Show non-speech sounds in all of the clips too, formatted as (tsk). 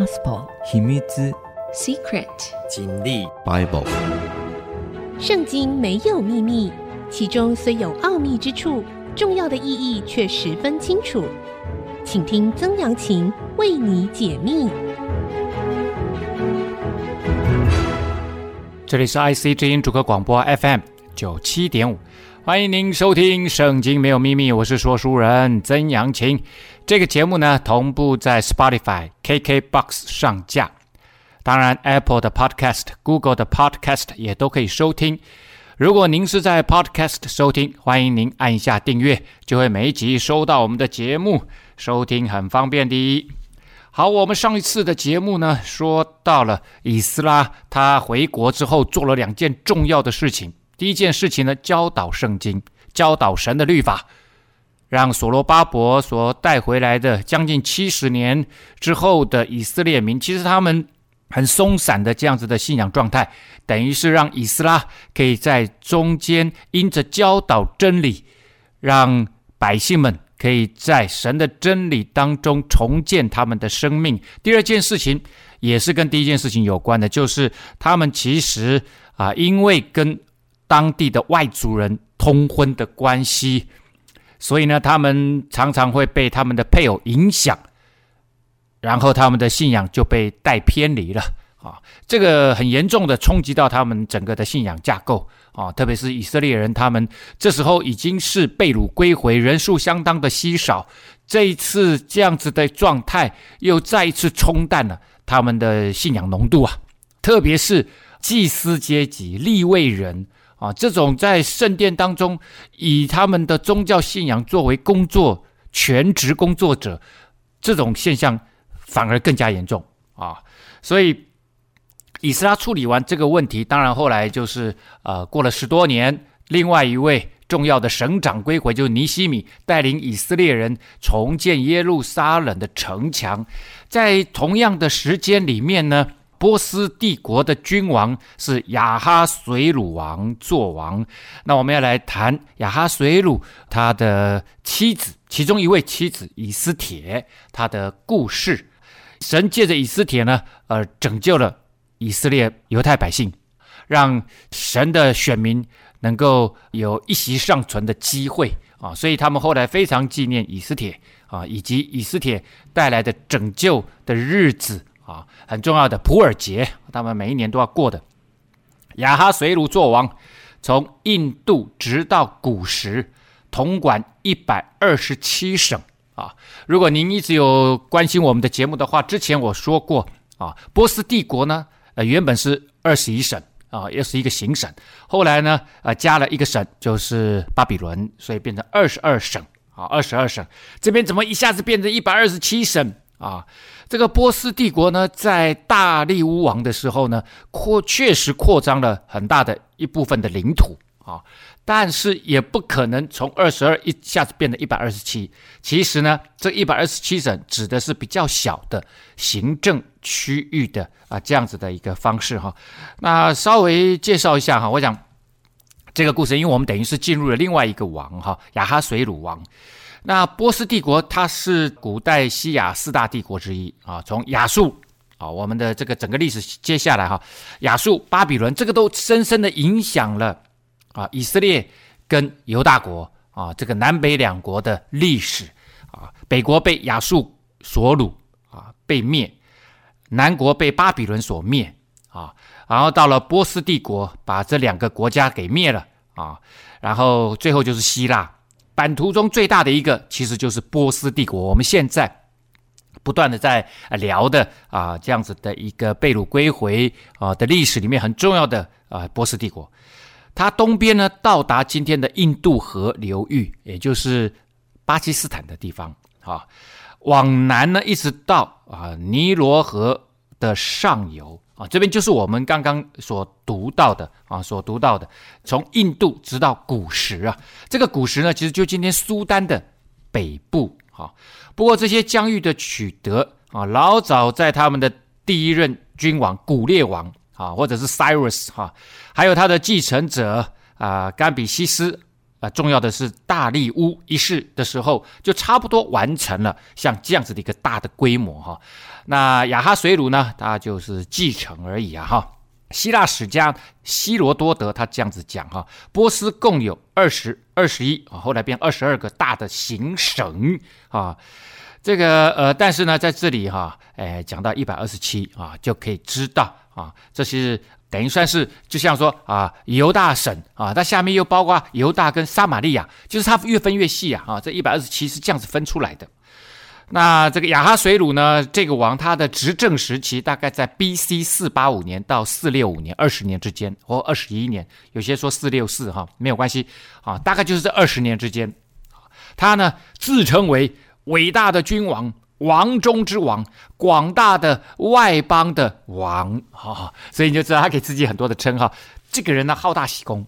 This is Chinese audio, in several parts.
Gospel 秘密 Secret 经历 Bible 圣经没有秘密，其中虽有奥秘之处，重要的意义却十分清楚。请听曾阳晴为你解密。这里是 IC 之音主客广播 FM 九七点五，欢迎您收听《圣经没有秘密》，我是说书人曾阳晴。这个节目呢，同步在 Spotify、KKBox 上架，当然 Apple 的 Podcast、Google 的 Podcast 也都可以收听。如果您是在 Podcast 收听，欢迎您按一下订阅，就会每一集收到我们的节目，收听很方便的。好，我们上一次的节目呢，说到了以斯拉他回国之后做了两件重要的事情。第一件事情呢，教导圣经，教导神的律法。让所罗巴伯所带回来的将近七十年之后的以色列民，其实他们很松散的这样子的信仰状态，等于是让以斯拉可以在中间因着教导真理，让百姓们可以在神的真理当中重建他们的生命。第二件事情也是跟第一件事情有关的，就是他们其实啊，因为跟当地的外族人通婚的关系。所以呢，他们常常会被他们的配偶影响，然后他们的信仰就被带偏离了啊。这个很严重的冲击到他们整个的信仰架构啊。特别是以色列人，他们这时候已经是被掳归回，人数相当的稀少。这一次这样子的状态，又再一次冲淡了他们的信仰浓度啊。特别是祭司阶级、立位人。啊，这种在圣殿当中以他们的宗教信仰作为工作、全职工作者，这种现象反而更加严重啊！所以以斯拉处理完这个问题，当然后来就是呃，过了十多年，另外一位重要的省长归回，就是尼希米带领以色列人重建耶路撒冷的城墙，在同样的时间里面呢。波斯帝国的君王是亚哈随鲁王做王，那我们要来谈亚哈随鲁他的妻子，其中一位妻子以斯帖他的故事。神借着以斯帖呢，呃，拯救了以色列犹太百姓，让神的选民能够有一息尚存的机会啊，所以他们后来非常纪念以斯帖啊，以及以斯帖带来的拯救的日子。啊，很重要的普珥节，他们每一年都要过的。雅哈随鲁作王，从印度直到古时，统管一百二十七省。啊，如果您一直有关心我们的节目的话，之前我说过啊，波斯帝国呢，呃，原本是二十一省啊，又是一个行省，后来呢，呃，加了一个省，就是巴比伦，所以变成二十二省啊，二十二省。这边怎么一下子变成一百二十七省啊？这个波斯帝国呢，在大利乌王的时候呢，扩确实扩张了很大的一部分的领土啊，但是也不可能从二十二一下子变得一百二十七。其实呢，这一百二十七省指的是比较小的行政区域的啊这样子的一个方式哈。那稍微介绍一下哈，我想这个故事，因为我们等于是进入了另外一个王哈，亚哈水鲁王。那波斯帝国，它是古代西亚四大帝国之一啊。从亚述啊，我们的这个整个历史接下来哈，亚述、巴比伦，这个都深深的影响了啊以色列跟犹大国啊这个南北两国的历史啊。北国被亚述所掳啊，被灭；南国被巴比伦所灭啊。然后到了波斯帝国，把这两个国家给灭了啊。然后最后就是希腊。版图中最大的一个，其实就是波斯帝国。我们现在不断的在聊的啊，这样子的一个被掳归回啊的历史里面很重要的啊，波斯帝国。它东边呢到达今天的印度河流域，也就是巴基斯坦的地方啊，往南呢一直到啊尼罗河的上游。啊，这边就是我们刚刚所读到的啊，所读到的，从印度直到古时啊，这个古时呢，其实就今天苏丹的北部啊。不过这些疆域的取得啊，老早在他们的第一任君王古列王啊，或者是 Cyrus 哈，还有他的继承者啊，甘比西斯啊，重要的是大利乌一世的时候，就差不多完成了像这样子的一个大的规模哈。那亚哈水鲁呢，他就是继承而已啊哈。希腊史家希罗多德他这样子讲哈，波斯共有二十二十一啊，后来变二十二个大的行省啊。这个呃，但是呢，在这里哈，哎，讲到一百二十七啊，就可以知道啊，这是。等于算是就像说啊，犹大省啊，它下面又包括犹大跟撒玛利亚，就是它越分越细啊。啊，这一百二十七是这样子分出来的。那这个亚哈水鲁呢，这个王他的执政时期大概在 B.C. 四八五年到四六五年二十年之间，或二十一年，有些说四六四哈，没有关系啊，大概就是这二十年之间。他呢自称为伟大的君王。王中之王，广大的外邦的王，哈、哦，所以你就知道他给自己很多的称号。这个人呢，好大喜功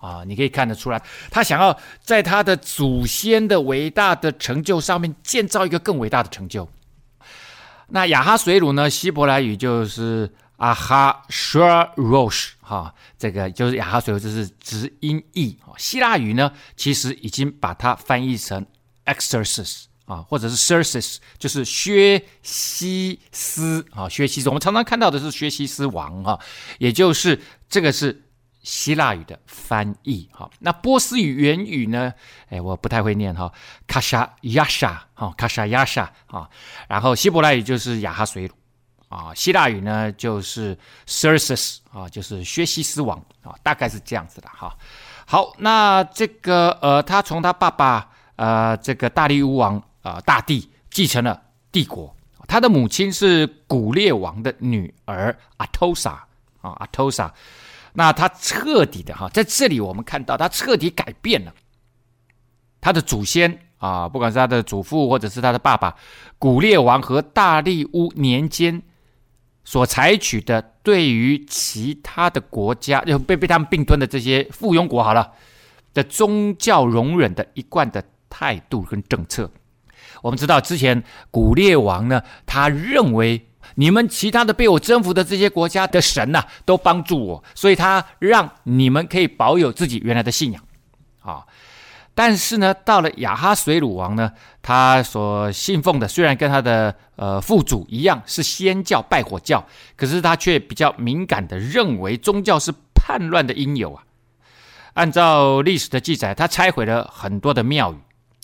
啊，你可以看得出来，他想要在他的祖先的伟大的成就上面建造一个更伟大的成就。那亚哈水鲁呢，希伯来语就是阿哈舍罗什，哈，这个就是亚哈水鲁，就是直音译。希腊语呢，其实已经把它翻译成 exorcis 啊，或者是 Xerxes 就是薛西斯啊，薛西斯，我们常常看到的是薛西斯王啊，也就是这个是希腊语的翻译哈。那波斯语原语呢？哎，我不太会念哈，卡沙亚沙哈，卡沙亚沙啊。然后希伯来语就是亚哈水鲁啊，希腊语呢就是 Xerxes 啊，就是薛西斯王啊，大概是这样子的哈。好，那这个呃，他从他爸爸呃，这个大力乌王。啊、呃，大帝继承了帝国，他的母亲是古列王的女儿阿托萨啊，阿托萨，那他彻底的哈，在这里我们看到他彻底改变了他的祖先啊，不管是他的祖父或者是他的爸爸古列王和大利乌年间所采取的对于其他的国家就被被他们并吞的这些附庸国好了的宗教容忍的一贯的态度跟政策。我们知道之前古列王呢，他认为你们其他的被我征服的这些国家的神呐、都帮助我，所以他让你们可以保有自己原来的信仰，啊。但是呢，到了亚哈随鲁王呢，他所信奉的虽然跟他的呃父祖一样是先教拜火教，可是他却比较敏感的认为宗教是叛乱的因由啊。按照历史的记载，他拆毁了很多的庙宇。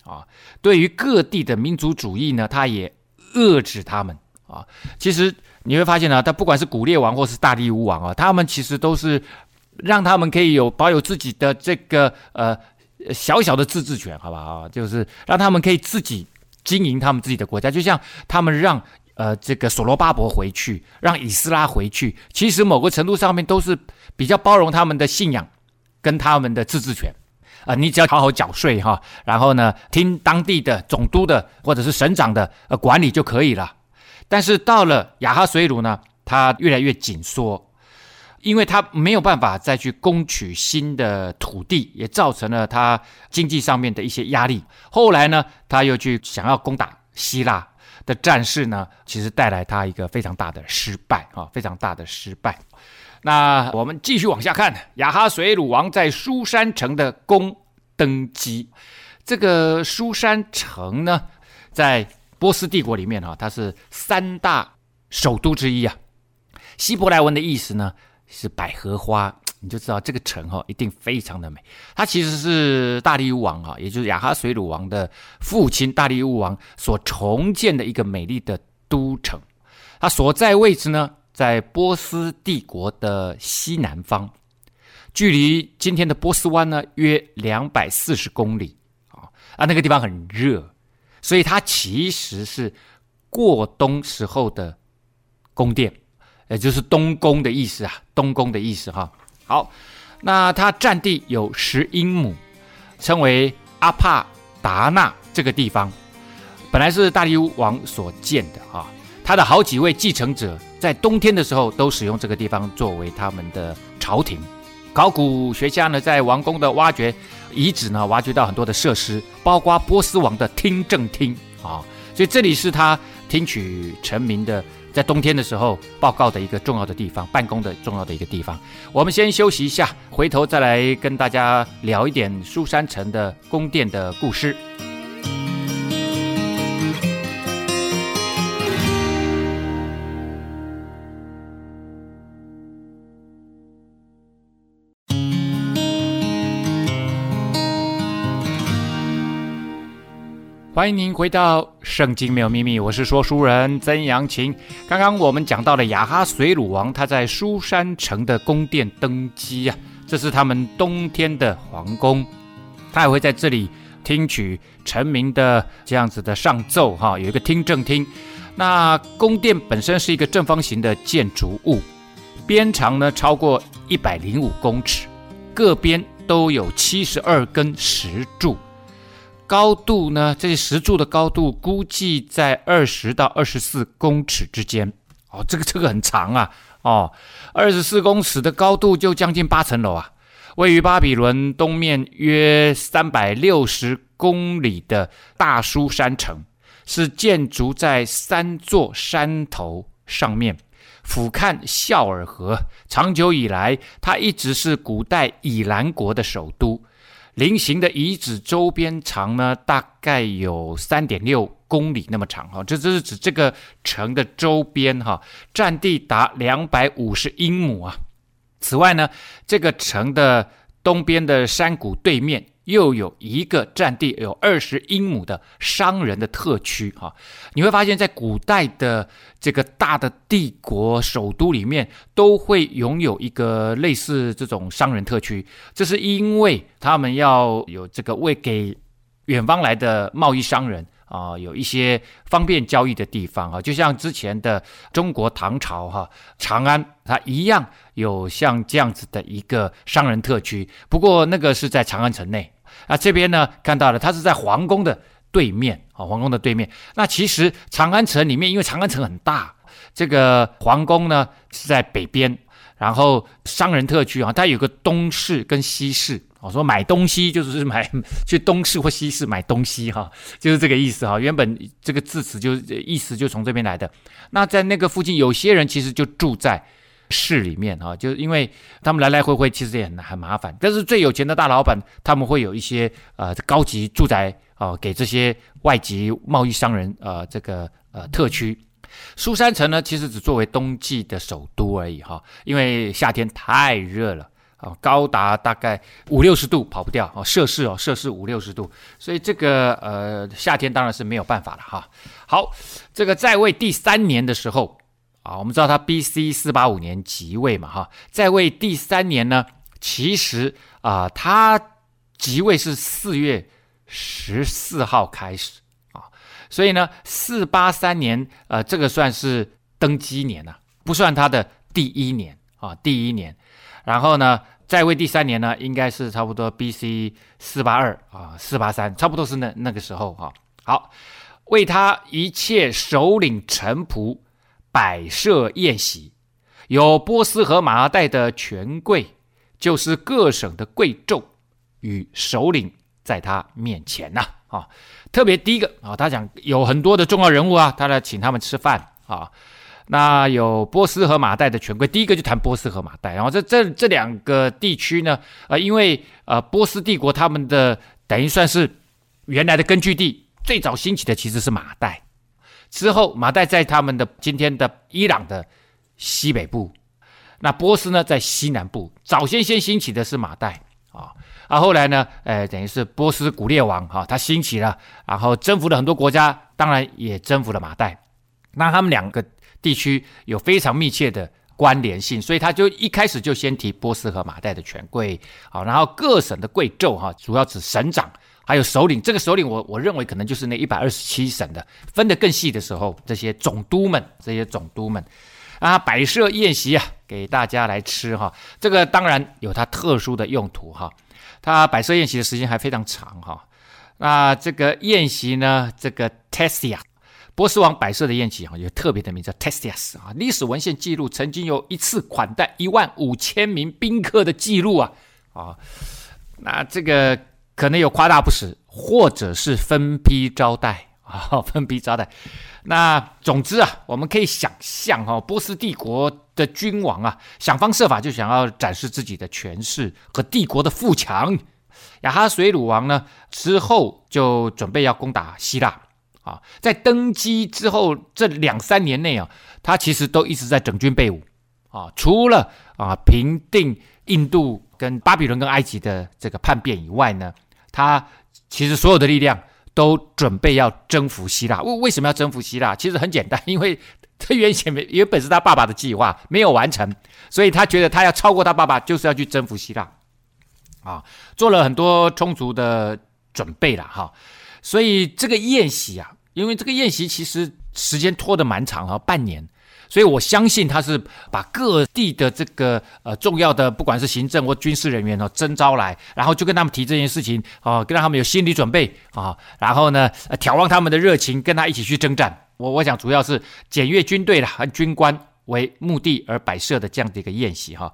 啊，对于各地的民族主义呢，他也遏制他们啊。其实你会发现呢，他不管是古列王或是大利乌王啊，他们其实都是让他们可以有保有自己的这个呃小小的自治权，好不好？就是让他们可以自己经营他们自己的国家，就像他们让呃这个所罗巴伯回去，让以斯拉回去，其实某个程度上面都是比较包容他们的信仰跟他们的自治权。啊，你只要好好缴税哈，然后呢，听当地的总督的或者是省长的呃管理就可以了。但是到了亚哈随鲁呢，他越来越紧缩，因为他没有办法再去攻取新的土地，也造成了他经济上面的一些压力。后来呢，他又去想要攻打希腊的战事呢，其实带来他一个非常大的失败啊，非常大的失败。那我们继续往下看，亚哈随鲁王在苏山城的宫登基。这个苏山城呢，在波斯帝国里面哈，它是三大首都之一啊。希伯来文的意思呢是百合花，(tsk) 你就知道这个城哈一定非常的美。它其实是大利乌王哈，也就是亚哈水鲁王的父亲大利乌王所重建的一个美丽的都城。它所在位置呢，在波斯帝国的西南方，距离今天的波斯湾呢约两百四十公里啊啊，那个地方很热，所以它其实是过冬时候的宫殿，也就是冬宫的意思啊，冬宫的意思哈。好，那它占地有十英亩，称为阿帕达纳这个地方，本来是大利王所建的哈。他的好几位继承者在冬天的时候都使用这个地方作为他们的朝廷。考古学家呢，在王宫的挖掘遗址呢，挖掘到很多的设施，包括波斯王的听政厅啊，所以这里是他听取臣民的在冬天的时候报告的一个重要的地方，办公的重要的一个地方。我们先休息一下，回头再来跟大家聊一点苏山城的宫殿的故事。欢迎您回到《圣经没有秘密》，我是说书人曾阳晴。刚刚我们讲到了亚哈随鲁王他在书珊城的宫殿登基啊，这是他们冬天的皇宫，他也会在这里听取臣民的这样子的上奏哈，有一个听政厅。那宫殿本身是一个正方形的建筑物，边长呢超过一百零五公尺，各边都有七十二根石柱。高度呢？这些石柱的高度估计在二十到二十四公尺之间。哦，这个这个很长啊！哦，二十四公尺的高度就将近八层楼啊！位于巴比伦东面约三百六十公里的大书山城，是建筑在三座山头上面，俯瞰肖尔河。长久以来，它一直是古代以兰国的首都。菱形的遗址周边长呢，大概有三点六公里那么长哈，这这是指这个城的周边哈，占地达两百五十英亩啊。此外呢，这个城的东边的山谷对面。又有一个占地有二十英亩的商人的特区哈，你会发现在古代的这个大的帝国首都里面，都会拥有一个类似这种商人特区，这是因为他们要有这个为给远方来的贸易商人啊，有一些方便交易的地方啊，就像之前的中国唐朝哈长安，它一样有像这样子的一个商人特区，不过那个是在长安城内。啊，这边呢看到了，它是在皇宫的对面啊，皇宫的对面。那其实长安城里面，因为长安城很大，这个皇宫呢是在北边，然后商人特区啊，它有个东市跟西市。我说买东西就是买 (laughs) 去东市或西市买东西哈，就是这个意思哈。原本这个字词就是意思就从这边来的。那在那个附近，有些人其实就住在。市里面哈，就是因为他们来来回回，其实也很很麻烦。但是最有钱的大老板，他们会有一些呃高级住宅啊、给这些外籍贸易商人呃这个呃特区。书珊城呢，其实只作为冬季的首都而已哈，因为夏天太热了啊，高达大概五六十度跑不掉啊，摄氏哦摄氏五六十度，所以这个呃夏天当然是没有办法了哈。好，这个在位第三年的时候。啊，我们知道他 B.C. 四八五年即位嘛，哈，在位第三年呢，其实啊、他即位是四月十四号开始啊，所以呢，四八三年，呃，这个算是登基年呐、啊，不算他的第一年啊，第一年。然后呢，在位第三年呢，应该是差不多 B.C. 四八二啊，四八三，差不多是那那个时候哈。好，为他一切首领臣仆。摆设宴席，有波斯和马代的权贵，就是各省的贵胄与首领，在他面前呐啊，特别第一个啊，他讲有很多的重要人物啊，他来请他们吃饭啊。那有波斯和马代的权贵，第一个就谈波斯和马代，然后这这这两个地区呢，呃，因为呃波斯帝国他们的等于算是原来的根据地，最早兴起的其实是马代。之后，马代在他们的今天的伊朗的西北部，那波斯呢在西南部。早先先兴起的是马代啊，啊后来呢，呃，等于是波斯古列王哈、他兴起了，然后征服了很多国家，当然也征服了马代。那他们两个地区有非常密切的关联性，所以他就一开始就先提波斯和马代的权贵，好，然后各省的贵胄哈，主要指省长。还有首领，这个首领我我认为可能就是那一百二十七省的，分得更细的时候，这些总督们，这些总督们啊，摆设宴席啊，给大家来吃哈。这个当然有它特殊的用途哈，它摆设宴席的时间还非常长哈。那这个宴席呢，这个 Testia，波斯王摆设的宴席哈，有特别的名字叫 Testias 啊。历史文献记录曾经有一次款待一万五千名宾客的记录啊啊，那这个。可能有夸大不实，或者是分批招待 (laughs) 啊，分批招待。那总之啊，我们可以想象哈，波斯帝国的君王啊，想方设法就想要展示自己的权势和帝国的富强。亚哈水鲁王呢，之后就准备要攻打希腊啊，在登基之后这两三年内啊，他其实都一直在整军备武啊，除了啊平定印度跟巴比伦跟埃及的这个叛变以外呢，他其实所有的力量。都准备要征服希腊，为为什么要征服希腊？其实很简单，因为他原先没原本是他爸爸的计划没有完成，所以他觉得他要超过他爸爸，就是要去征服希腊，啊，做了很多充足的准备了哈。所以这个宴席啊，因为这个宴席其实时间拖得蛮长啊，半年。所以我相信他是把各地的这个呃重要的，不管是行政或军事人员哦征召来，然后就跟他们提这件事情啊，跟他们有心理准备啊，然后呢呃挑旺他们的热情，跟他一起去征战。我我想主要是检阅军队啦和军官为目的而摆设的这样的一个宴席哈。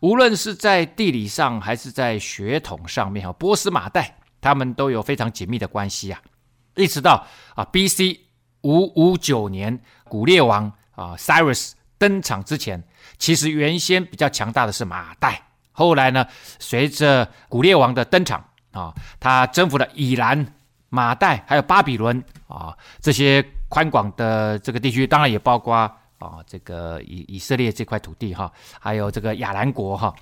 无论是在地理上还是在血统上面哈，波斯马代他们都有非常紧密的关系啊。一直到啊 B.C. 五五九年，古列王。啊，Cyrus 登场之前，其实原先比较强大的是马代。后来呢，随着古列王的登场啊，他征服了以兰、马代，还有巴比伦啊这些宽广的这个地区，当然也包括啊这个以以色列这块土地哈，还有这个亚兰国哈，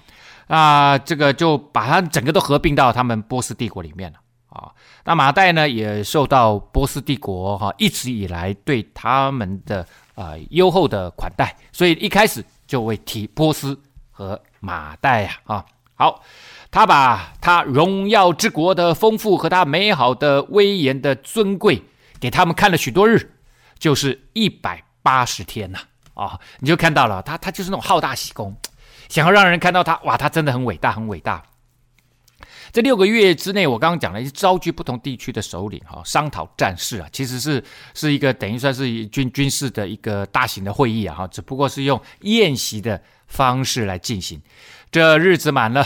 啊这个就把它整个都合并到他们波斯帝国里面了啊。那马代呢，也受到波斯帝国哈一直以来对他们的。呃，优厚的款待，所以一开始就会提波斯和马代呀，啊，好，他把他荣耀之国的丰富和他美好的威严的尊贵给他们看了许多日，就是一百八十天呐，啊，你就看到了，他他就是那种好大喜功，想要让人看到他，哇，他真的很伟大，很伟大。这六个月之内，我刚刚讲了，是召集不同地区的首领哈，商讨战事啊，其实是是一个等于算是军军事的一个大型的会议啊，哈，只不过是用宴席的方式来进行。这日子满了，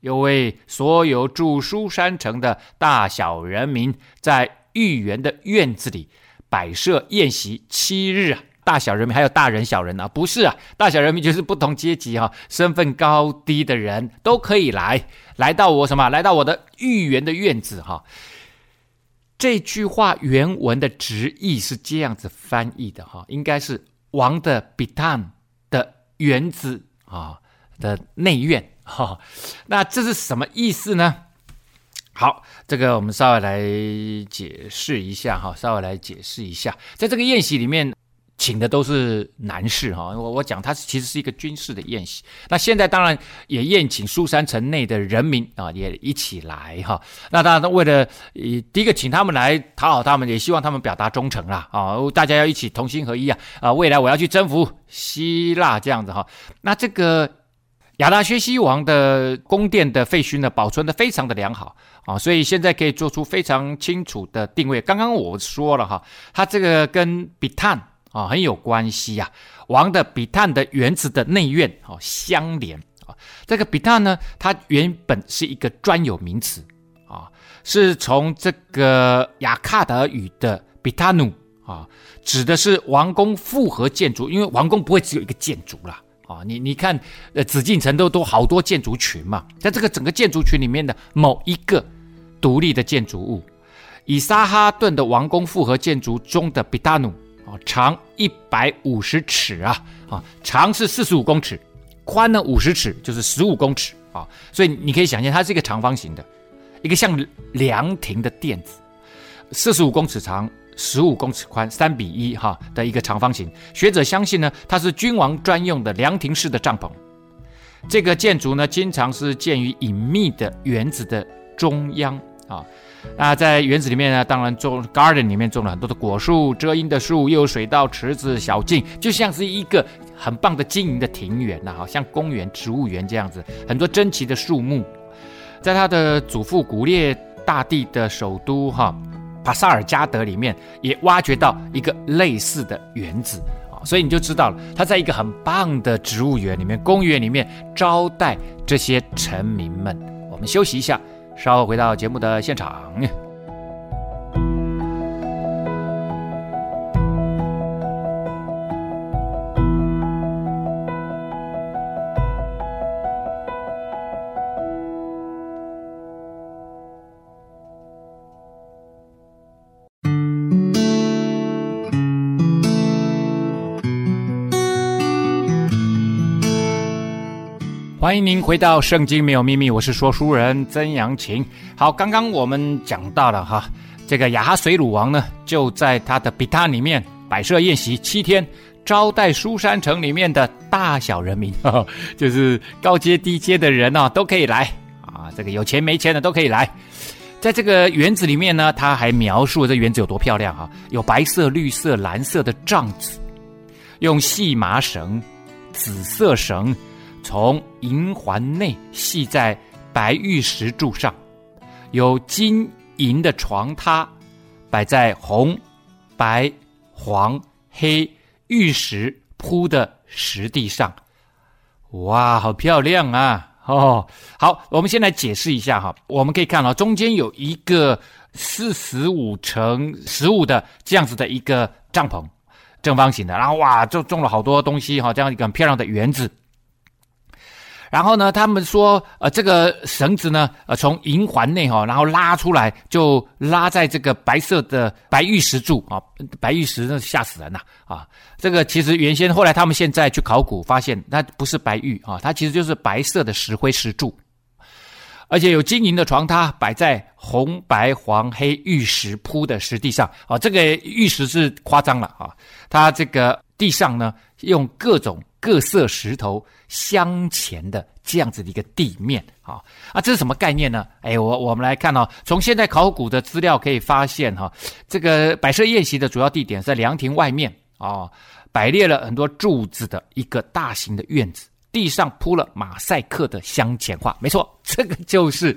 又为所有住书山城的大小人民，在御园的院子里摆设宴席七日啊。大小人民还有大人小人啊，不是啊，大小人民就是不同阶级哈、身份高低的人都可以来，来到我什么？来到我的御园的院子哈、这句话原文的直译是这样子翻译的哈、应该是王的比坦的园子啊的内院哈、那这是什么意思呢？好，这个我们稍微来解释一下哈，稍微来解释一下，在这个宴席里面。请的都是男士哈，我我讲他其实是一个军事的宴席。那现在当然也宴请书珊城内的人民啊，也一起来哈。那当然为了以第一个请他们来讨好他们，也希望他们表达忠诚啦啊，大家要一起同心合一啊啊！未来我要去征服希腊这样子哈。那这个亚达薛西王的宫殿的废墟呢，保存的非常的良好啊，所以现在可以做出非常清楚的定位。刚刚我说了哈，他这个跟比坦。啊，很有关系呀、啊。王的比坦的原子的内院啊相连啊。这个比坦呢，它原本是一个专有名词啊，是从这个雅卡达语的比坦努啊，指的是王宫复合建筑。因为王宫不会只有一个建筑啦啊。你你看，呃，紫禁城都都好多建筑群嘛，在这个整个建筑群里面的某一个独立的建筑物，以撒哈顿的王宫复合建筑中的比坦努。长一百五十尺啊，啊，长是四十五公尺，宽呢五十尺，就是十五公尺啊，所以你可以想象，它是一个长方形的，一个像凉亭的垫子，四十五公尺长，十五公尺宽，三比一哈的一个长方形。学者相信呢，它是君王专用的凉亭式的帐篷。这个建筑呢，经常是建于隐秘的园子的中央啊。那在园子里面呢，当然种 garden 里面种了很多的果树、遮阴的树，又有水稻、池子、小径，就像是一个很棒的经营的庭园呐，好像公园、植物园这样子，很多珍奇的树木。在他的祖父古列大帝的首都哈帕萨尔加德里面，也挖掘到一个类似的园子啊，所以你就知道了，他在一个很棒的植物园里面、公园里面招待这些臣民们。我们休息一下。稍后回到节目的现场。欢迎您回到《圣经没有秘密》，我是说书人曾阳晴。好，刚刚我们讲到了哈，这个亚哈水鲁王呢，就在他的比他里面摆设宴席七天，招待书珊城里面的大小人民，呵 (laughs) 呵就是高阶低阶的人啊，都可以来啊，这个有钱没钱的都可以来。在这个园子里面呢，他还描述这园子有多漂亮啊，有白色、绿色、蓝色的帐子，用细麻绳、紫色绳。从银环内系在白玉石柱上，有金银的床榻摆在红、白、黄、黑玉石铺的石地上。哇，好漂亮啊！哦，好，我们先来解释一下哈。我们可以看到中间有一个四十五乘十五的这样子的一个帐篷，正方形的，然后哇，就种了好多东西哈，这样一个很漂亮的园子。然后呢，他们说，呃，这个绳子呢，呃，从银环内哈，然后拉出来，就拉在这个白色的白玉石柱啊，白玉石那吓死人呐啊！这个其实原先后来他们现在去考古发现，那不是白玉啊，它其实就是白色的石灰石柱，而且有金银的床榻摆在红白黄黑玉石铺的石地上啊，这个玉石是夸张了啊，它这个地上呢用各种。各色石头镶嵌的这样子的一个地面啊，啊，这是什么概念呢？哎，我我们来看哦，从现在考古的资料可以发现哈，这个摆设宴席的主要地点在凉亭外面啊，摆列了很多柱子的一个大型的院子，地上铺了马赛克的镶嵌画，没错，(laughs) 这个就是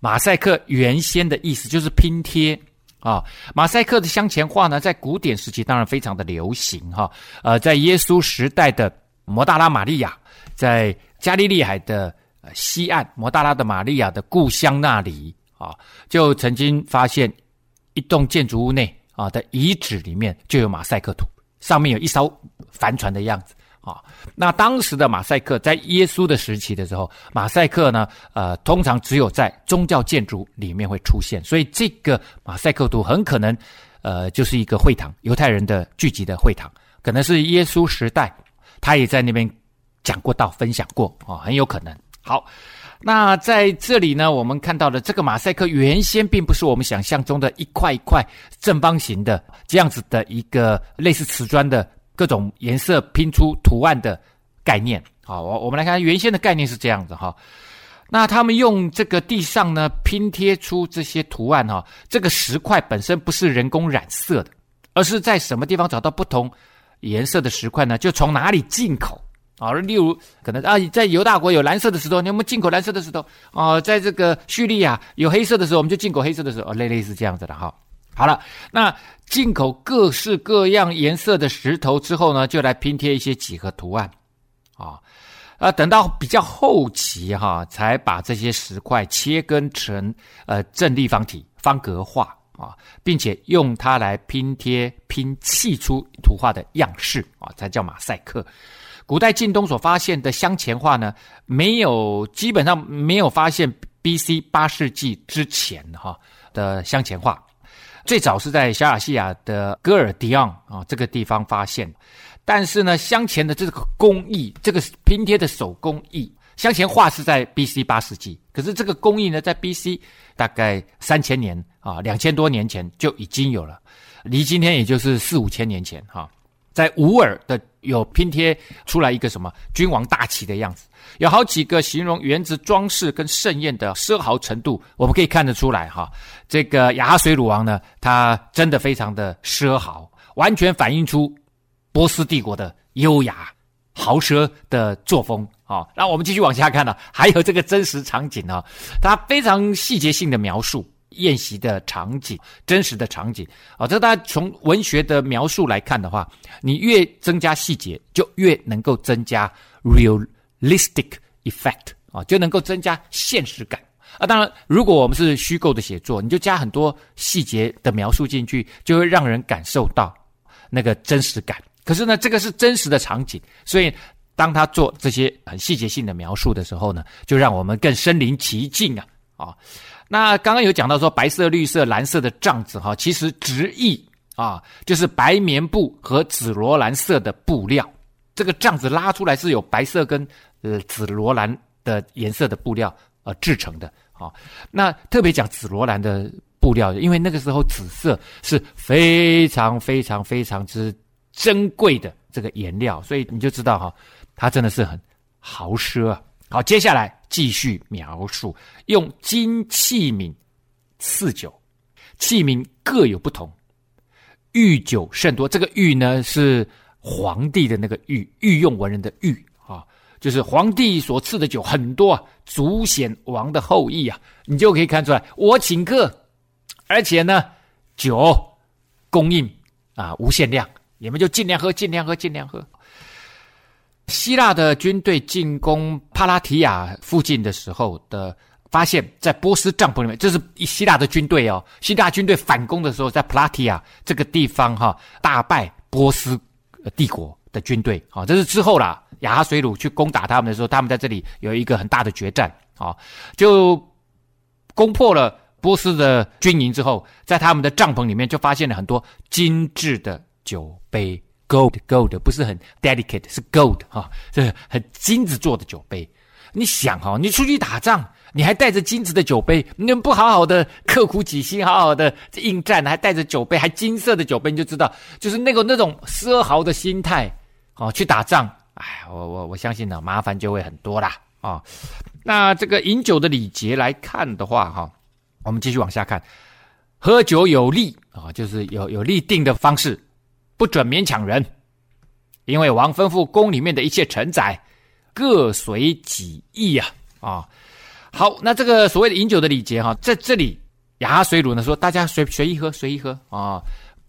马赛克原先的意思，就是拼贴。啊，马赛克的镶嵌画呢，在古典时期当然非常的流行哈，呃，在耶稣时代的。摩大拉玛利亚在加利利海的西岸，摩大拉的玛利亚的故乡那里啊，就曾经发现一栋建筑物内啊的遗址里面就有马赛克图，上面有一艘帆船的样子啊。那当时的马赛克在耶稣的时期的时候，马赛克呢，呃，通常只有在宗教建筑里面会出现，所以这个马赛克图很可能呃就是一个会堂，犹太人的聚集的会堂，可能是耶稣时代。他也在那边讲过道，分享过啊、哦，很有可能。好，那在这里呢，我们看到的这个马赛克原先并不是我们想象中的一块一块正方形的这样子的一个类似瓷砖的各种颜色拼出图案的概念。好，我我们来看原先的概念是这样子哈。那他们用这个地上呢拼贴出这些图案哈，这个石块本身不是人工染色的，而是在什么地方找到不同。颜色的石块呢，就从哪里进口啊？例如，可能啊，在犹大国有蓝色的石头，你有没有进口蓝色的石头啊？在这个叙利亚有黑色的时候，我们就进口黑色的石头，类类似这样子的哈。好了，那进口各式各样颜色的石头之后呢，就来拼贴一些几何图案啊啊，等到比较后期哈，才把这些石块切割成呃正立方体、方格化。啊，并且用它来拼贴、拼砌出图画的样式啊，才叫马赛克。古代近东所发现的镶嵌画呢，没有基本上没有发现 B.C. 八世纪之前哈的镶嵌画，最早是在小亚细亚的戈尔迪昂啊这个地方发现。但是呢，镶嵌的这个工艺，这个拼贴的手工艺。镶嵌画是在 B.C. 八世纪，可是这个工艺呢，在 B.C. 大概三千年啊，两千多年前就已经有了，离今天也就是四五千年前哈。在乌尔的有拼贴出来一个什么君王大旗的样子，有好几个形容原子装饰跟盛宴的奢豪程度，我们可以看得出来哈。这个亚哈水鲁王呢，他真的非常的奢豪，完全反映出波斯帝国的优雅豪奢的作风。啊，那我们继续往下看呢，还有这个真实场景呢，它非常细节性的描述宴席的场景，真实的场景。啊，这大家从文学的描述来看的话，你越增加细节，就越能够增加 realistic effect 啊，就能够增加现实感。啊，当然，如果我们是虚构的写作，你就加很多细节的描述进去，就会让人感受到那个真实感。可是呢，这个是真实的场景，所以。当他做这些很细节性的描述的时候呢，就让我们更身临其境啊啊！那刚刚有讲到说白色、绿色、蓝色的帐子哈，其实直译啊就是白棉布和紫罗兰色的布料。这个帐子拉出来是有白色跟呃紫罗兰的颜色的布料呃制成的啊、那特别讲紫罗兰的布料，因为那个时候紫色是非常非常非常之珍贵的这个颜料，所以你就知道哈、哦，它真的是很豪奢啊。好，接下来继续描述用金器皿赐酒，器皿各有不同，御酒甚多。这个御呢是皇帝的那个御，御用文人的御啊，就是皇帝所赐的酒很多啊，足显王的后裔啊。你就可以看出来，我请客，而且呢酒供应啊无限量，你们就尽量喝，尽量喝，尽量喝。希腊的军队进攻帕拉提亚附近的时候的。发现，在波斯帐篷里面，这是希腊的军队哦。希腊军队反攻的时候，在普拉提亚这个地方哈，大败波斯帝国的军队啊。这是之后啦，亚哈水鲁去攻打他们的时候，他们在这里有一个很大的决战啊，就攻破了波斯的军营之后，在他们的帐篷里面就发现了很多精致的酒杯，gold gold 不是很 delicate，是 gold 哈，这很金子做的酒杯。你想哈，你出去打仗，你还带着金子的酒杯，你不好好的刻苦己心，好好的应战，还带着酒杯，还金色的酒杯，你就知道，就是那个那种奢豪的心态，哦，去打仗，哎，我我我相信呢，麻烦就会很多啦，啊、那这个饮酒的礼节来看的话，哈，我们继续往下看，喝酒有利啊、就是有有例定的方式，不准勉强人，因为王吩咐宫里面的一切臣宰。各随己意呀，啊，好，那这个所谓的饮酒的礼节哈，在这里雅哈水乳呢说，大家随随意喝，随意喝啊，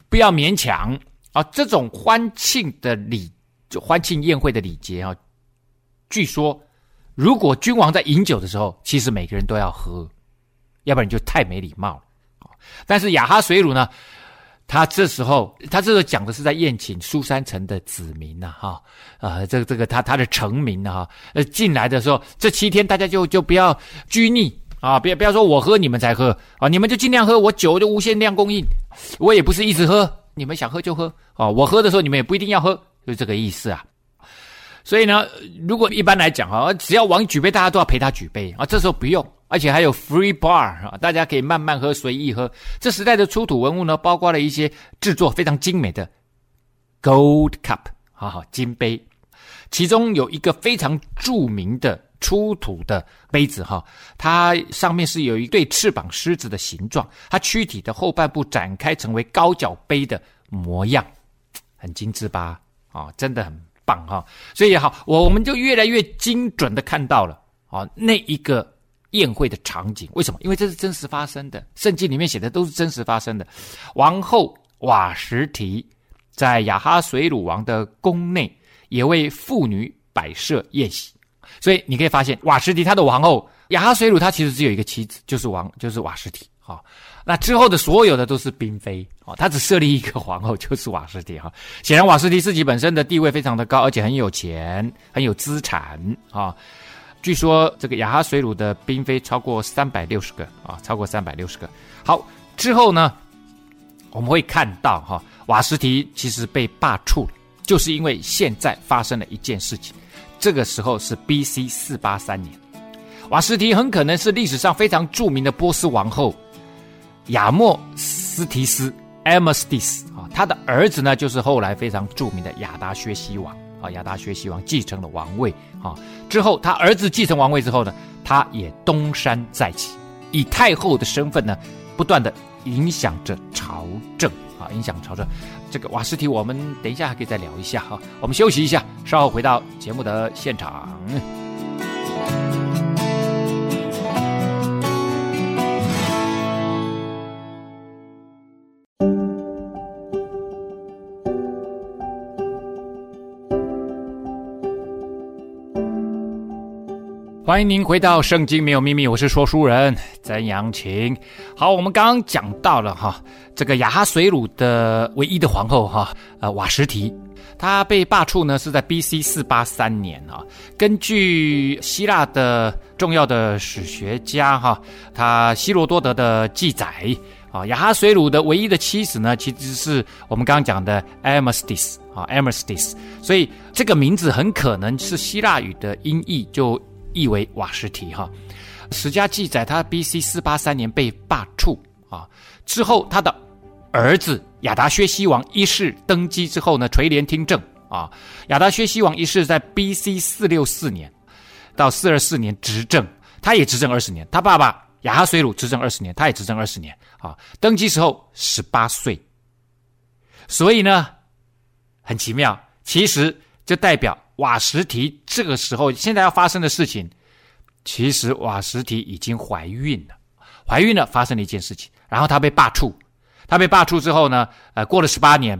不要勉强啊。这种欢庆的礼，就欢庆宴会的礼节啊，据说如果君王在饮酒的时候，其实每个人都要喝，要不然你就太没礼貌了。但是亚哈水乳呢？他这时候，他这个讲的是在宴请苏三城的子民呐，哈，啊，这个这个他他的臣民啊，呃，进来的时候，这七天大家就就不要拘泥啊，不要不要说我喝你们才喝啊，你们就尽量喝，我酒就无限量供应，我也不是一直喝，你们想喝就喝啊，我喝的时候你们也不一定要喝，就这个意思啊。所以呢，如果一般来讲啊，只要王举杯，大家都要陪他举杯啊。这时候不用，而且还有 free bar 啊，大家可以慢慢喝，随意喝。这时代的出土文物呢，包括了一些制作非常精美的 gold cup，好好金杯，其中有一个非常著名的出土的杯子哈，它上面是有一对翅膀狮子的形状，它躯体的后半部展开成为高脚杯的模样，很精致吧？啊，真的很。棒哈，所以也好，我我们就越来越精准的看到了啊，那一个宴会的场景。为什么？因为这是真实发生的，圣经里面写的都是真实发生的。王后瓦什提在亚哈水鲁王的宫内，也为妇女摆设宴席。所以你可以发现，瓦什提他的王后亚哈水鲁，他其实只有一个妻子，就是王，就是瓦什提。好，那之后的所有的都是嫔妃哦，他只设立一个皇后，就是瓦什提哈。显然瓦什提自己本身的地位非常的高，而且很有钱，很有资产啊。据说这个亚哈水乳的嫔妃超过三百六十个啊，超过三百六十个。好，之后呢，我们会看到哈，瓦斯提其实被罢黜了，就是因为现在发生了一件事情。这个时候是 B.C. 四八三年，瓦斯提很可能是历史上非常著名的波斯王后。亚莫斯提斯 （Amastis） 啊，他的儿子呢，就是后来非常著名的亚达薛西王啊。亚达薛西王继承了王位啊，之后他儿子继承王位之后呢，他也东山再起，以太后的身份呢，不断的影响着朝政啊，影响朝政。这个瓦斯提，我们等一下还可以再聊一下哈。我们休息一下，稍后回到节目的现场。欢迎您回到《圣经没有秘密》，我是说书人曾阳晴。好，我们刚刚讲到了哈，这个亚哈水鲁的唯一的皇后哈，呃，瓦什提，她被罢黜呢是在 B.C. 四八三年啊。根据希腊的重要的史学家哈，他希罗多德的记载啊，亚哈水鲁的唯一的妻子呢，其实是我们刚刚讲的 Amestis 啊，Amestis。所以这个名字很可能是希腊语的音译就。意为瓦什提哈。史家记载，他 B.C. 四八三年被罢黜啊，之后他的儿子亚达薛西王一世登基之后呢，垂帘听政啊。亚达薛西王一世在 B.C. 四六四年到四二四年执政，他也执政二十年。他爸爸亚哈随鲁执政二十年，他也执政二十年啊。登基时候十八岁，所以呢，很奇妙，其实就代表瓦实提这个时候现在要发生的事情。其实瓦实提已经怀孕了，怀孕了，发生了一件事情，然后她被罢黜。她被罢黜之后呢，呃，过了十八年，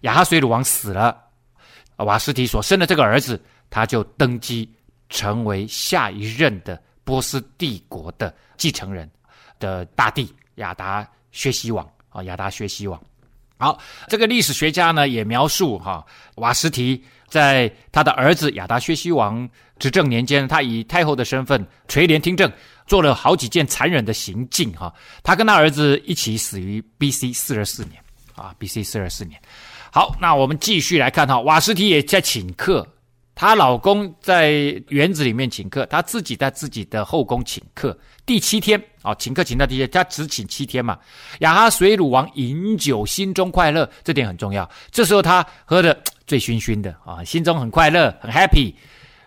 亚哈水鲁王死了，瓦实提所生的这个儿子，他就登基成为下一任的波斯帝国的继承人的大帝亚达薛西王啊，亚达薛西王。好，这个历史学家呢也描述哈，瓦实提在他的儿子亚达薛西王。执政年间，他以太后的身份垂帘听政，做了好几件残忍的行径。哈，他跟他儿子一起死于 B.C. 四二四年啊，B.C. 四二四年。好，那我们继续来看哈，瓦实提也在请客，她老公在园子里面请客，她自己在自己的后宫请客。第七天啊，请客请到第，他只请七天嘛。亚哈水鲁王饮酒，心中快乐，这点很重要。这时候他喝 (tsk) 的醉醺醺的啊，心中很快乐，很 happy。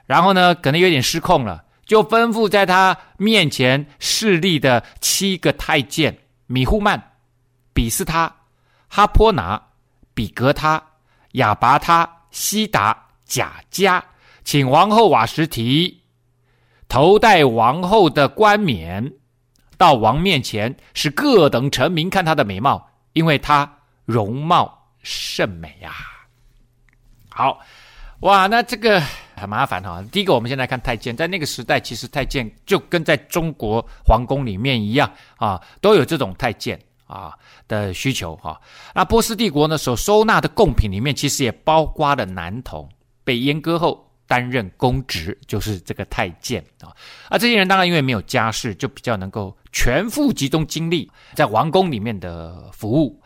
然后呢，可能有点失控了，就吩咐在他面前侍立的七个太监米户曼、比斯他、哈波拿、比格他、亚拔他、西达、贾迦，请王后瓦什提头戴王后的冠冕，到王面前，使各等臣民看她的美貌，因为她容貌甚美呀、好，哇，那这个。很麻烦哈。第一个，我们先来看太监，在那个时代，其实太监就跟在中国皇宫里面一样啊，都有这种太监啊的需求哈。那波斯帝国呢，所收纳的贡品里面，其实也包括了男童，被阉割后担任公职，就是这个太监啊。啊，这些人当然因为没有家世，就比较能够全副集中精力在王宫里面的服务。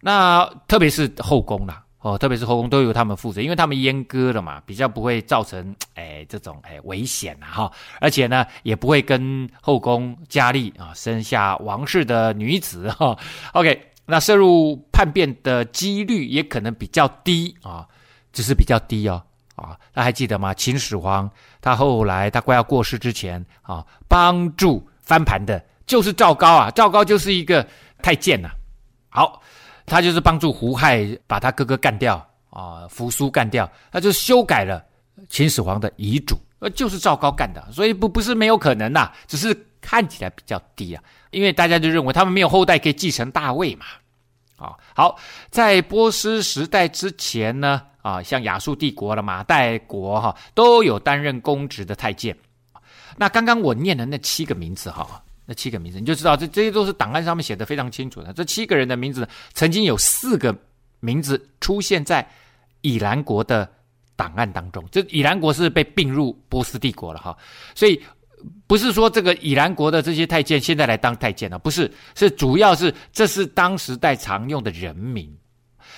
那特别是后宫啦。哦，特别是后宫都由他们负责，因为他们阉割了嘛，比较不会造成哎这种哎危险呐哈，而且呢也不会跟后宫佳丽啊生下王室的女子哈。OK，那涉入叛变的几率也可能比较低啊，只是比较低哦啊。那还记得吗？秦始皇他后来他快要过世之前啊，帮助翻盘的就是赵高啊，赵高就是一个太监呐、好。他就是帮助胡亥把他哥哥干掉啊，扶苏干掉，他就修改了秦始皇的遗嘱，呃，就是赵高干的，所以不不是没有可能呐、只是看起来比较低啊，因为大家就认为他们没有后代可以继承大位嘛，啊，好，在波斯时代之前呢，啊，像亚述帝国的马代国哈，都有担任公职的太监，那刚刚我念的那七个名字哈。那七个名字，你就知道这这些都是档案上面写的非常清楚的。这七个人的名字，曾经有四个名字出现在以兰国的档案当中。这以兰国是被并入波斯帝国了哈，所以不是说这个以兰国的这些太监现在来当太监了，不是，是主要是这是当时代常用的人名。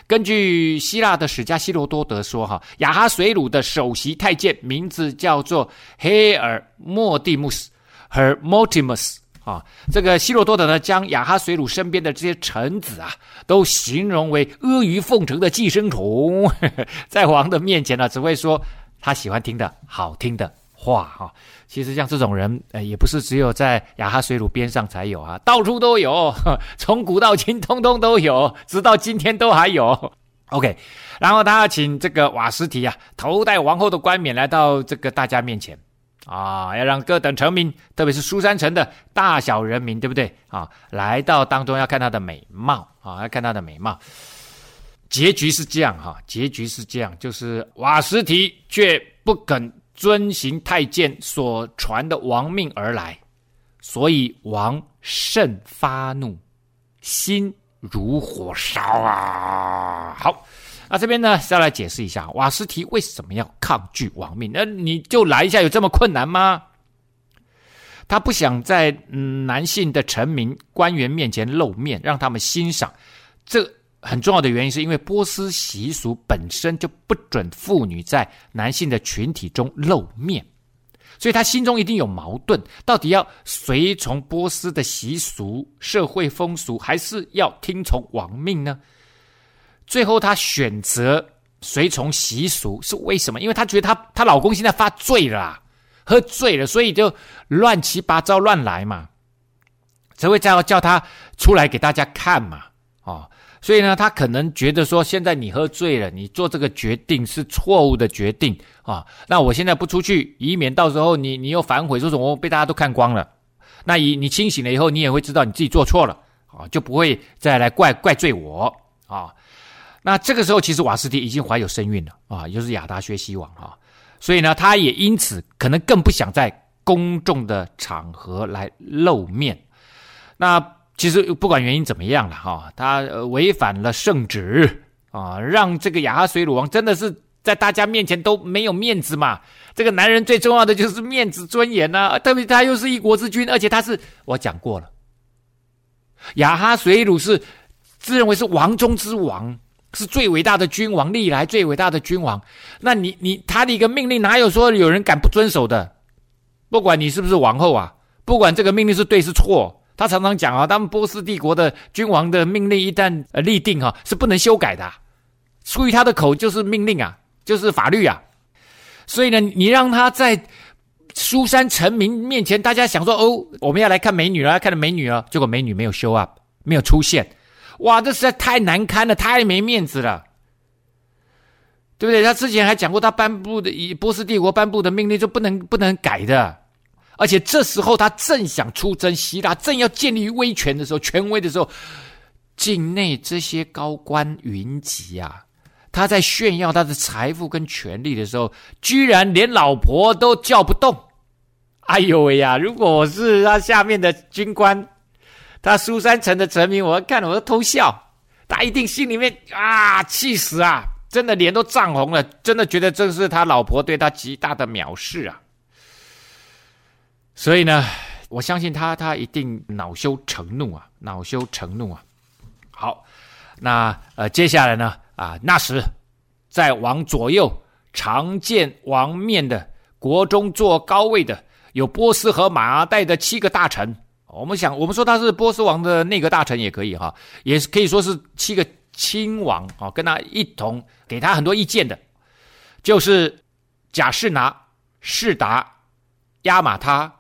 根据希腊的史家希罗多德说，哈，亚哈水鲁的首席太监名字叫做黑尔莫蒂穆斯 （Hermotimus）。啊，这个希罗多德呢，将亚哈水鲁身边的这些臣子啊，都形容为阿谀奉承的寄生虫，(laughs) 在王的面前呢，只会说他喜欢听的好听的话哈。其实像这种人，呃，也不是只有在雅哈水乳边上才有啊，到处都有，(laughs) 从古到今，通通都有，直到今天都还有。OK，然后他请这个瓦斯提啊，头戴王后的冠冕来到这个大家面前。啊，要让各等臣民，特别是苏珊城的大小人民，对不对？啊，来到当中要看她的美貌啊，要看她的美貌。结局是这样哈，结局是这样，就是瓦斯提却不肯遵行太监所传的王命而来，所以王甚发怒，心如火烧啊！好。那这边呢，再来解释一下瓦斯提为什么要抗拒王命？那你就来一下，有这么困难吗？他不想在男性的臣民官员面前露面，让他们欣赏。这很重要的原因是因为波斯习俗本身就不准妇女在男性的群体中露面，所以他心中一定有矛盾，到底要随从波斯的习俗、社会风俗，还是要听从王命呢？最后他选择随从习俗，是为什么？因为他觉得他她老公现在发醉了，喝醉了，所以就乱七八糟乱来嘛，才会叫叫他出来给大家看嘛，哦。所以呢，他可能觉得说，现在你喝醉了，你做这个决定是错误的决定啊。那我现在不出去，以免到时候你你又反悔，说什么被大家都看光了。那以你清醒了以后，你也会知道你自己做错了啊，就不会再来怪怪罪我啊。那这个时候，其实瓦斯提已经怀有身孕了啊，就是亚达薛西王啊。所以呢，他也因此可能更不想在公众的场合来露面。那。其实不管原因怎么样了哈，他违反了圣旨啊，让这个亚哈水鲁王真的是在大家面前都没有面子嘛。这个男人最重要的就是面子尊严呐、啊，特别他又是一国之君，而且他是我讲过了，亚哈水鲁是自认为是王中之王，是最伟大的君王，历来最伟大的君王。那你你他的一个命令，哪有说有人敢不遵守的？不管你是不是王后啊，不管这个命令是对是错。他常常讲啊，他们波斯帝国的君王的命令一旦呃立定哈，是不能修改的，出于他的口就是命令啊，就是法律啊。所以呢，你让他在苏珊臣民面前，大家想说哦，我们要来看美女了，要看美女了，结果美女没有 show up，没有出现，哇，这实在太难堪了，太没面子了，对不对？他之前还讲过，他颁布的以波斯帝国颁布的命令就不能不能改的。而且这时候他正想出征希腊，正要建立威权的时候，权威的时候，境内这些高官云集啊，他在炫耀他的财富跟权力的时候，居然连老婆都叫不动。哎呦喂呀！如果我是他下面的军官，他苏三城的臣民，我看了我都偷笑。他一定心里面啊，气死啊！真的脸都涨红了，真的觉得这是他老婆对他极大的藐视啊。所以呢，我相信他，他一定恼羞成怒啊，恼羞成怒啊。好，那呃，接下来呢，啊，那时在王左右常见王面的国中坐高位的，有波斯和马代的七个大臣。我们想，我们说他是波斯王的内阁大臣也可以哈，也是可以说是七个亲王啊，跟他一同给他很多意见的，就是贾士拿、士达、亚马他。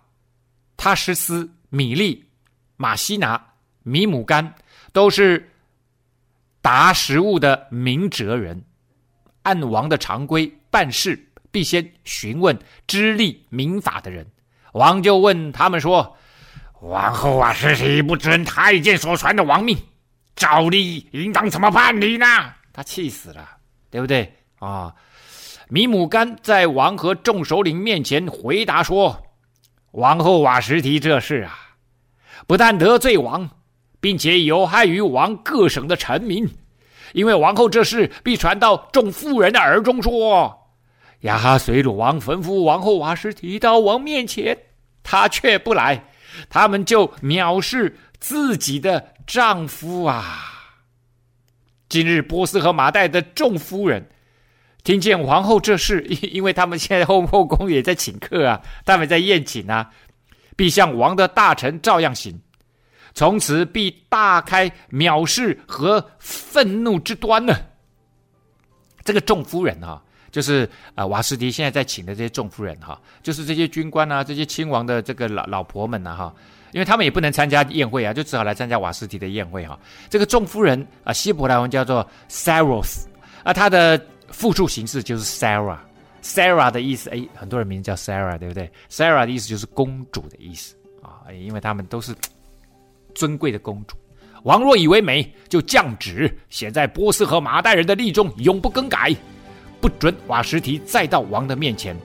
他施斯、米利、马西拿、米姆干，都是达实物的明哲人。按王的常规办事，必先询问知历明法的人。王就问他们说：“王后瓦实提不遵太监所传的王命，照例应当怎么办理呢？”他气死了，对不对啊？米姆干在王和众首领面前回答说。王后瓦什提这事啊，不但得罪王，并且有害于王各省的臣民，因为王后这事必传到众妇人的耳中说，说亚哈随鲁王吩咐王后瓦什提到王面前，她却不来，他们就藐视自己的丈夫啊。今日波斯和马代的众夫人。听见王后这事，因 (laughs) 因为他们现在后后宫也在请客啊，他们在宴请啊，必向王的大臣照样行，从此必大开藐视和愤怒之端呢。这个众夫人啊，就是啊瓦斯提现在在请的这些众夫人哈，就是这些军官啊，这些亲王的这个老老婆们呐哈，因为他们也不能参加宴会啊，就只好来参加瓦斯提的宴会哈。这个众夫人啊，希伯来文叫做 Saros 啊，他的。复数形式就是 Sarah，Sarah 的意思，哎，很多人名字叫 Sarah，对不对？Sarah 的意思就是公主的意思啊，因为他们都是尊贵的公主。王若以为美，就降旨写在波斯和马代人的例中，永不更改，不准瓦什提再到王的面前，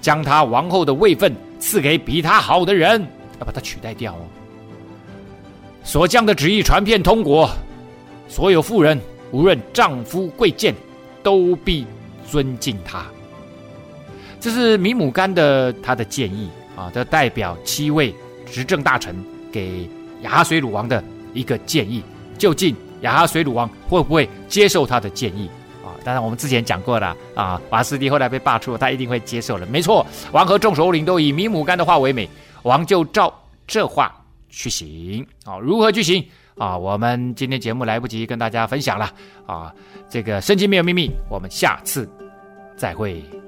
将他王后的位分赐给比他好的人，要把他取代掉哦。所降的旨意传遍通国，所有妇人，无论丈夫贵贱。都必尊敬他。这是米姆干的他的建议啊，这代表七位执政大臣给亚哈水鲁王的一个建议。究竟亚哈水鲁王会不会接受他的建议？啊。当然我们之前讲过了啊，瓦斯蒂后来被罢黜，他一定会接受的。没错，王和众首领都以米姆干的话为美，王就照这话去行啊。如何去行啊？我们今天节目来不及跟大家分享了啊。这个圣经没有秘密，我们下次再会。